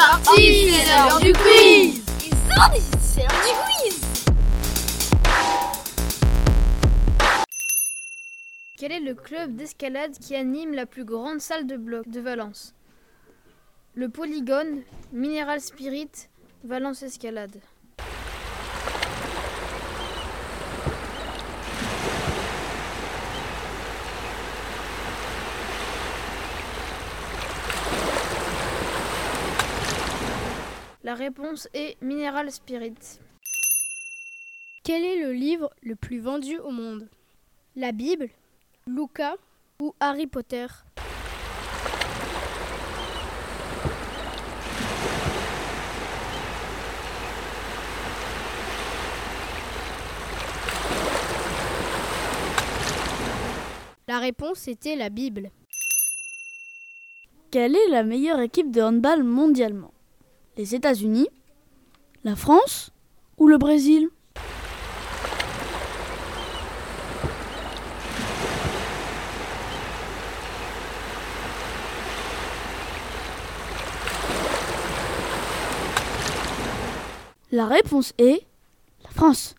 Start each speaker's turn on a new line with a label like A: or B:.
A: parti, c'est l'heure du quiz C'est l'heure du quiz
B: Quel est le club d'escalade qui anime la plus grande salle de bloc de Valence? Le Polygone, Mineral Spirit, Valence Escalade. La réponse est Mineral Spirit.
C: Quel est le livre le plus vendu au monde? La Bible, Luca ou Harry Potter? La réponse était la Bible.
D: Quelle est la meilleure équipe de handball mondialement? Les États-Unis La France Ou le Brésil? La réponse est la France.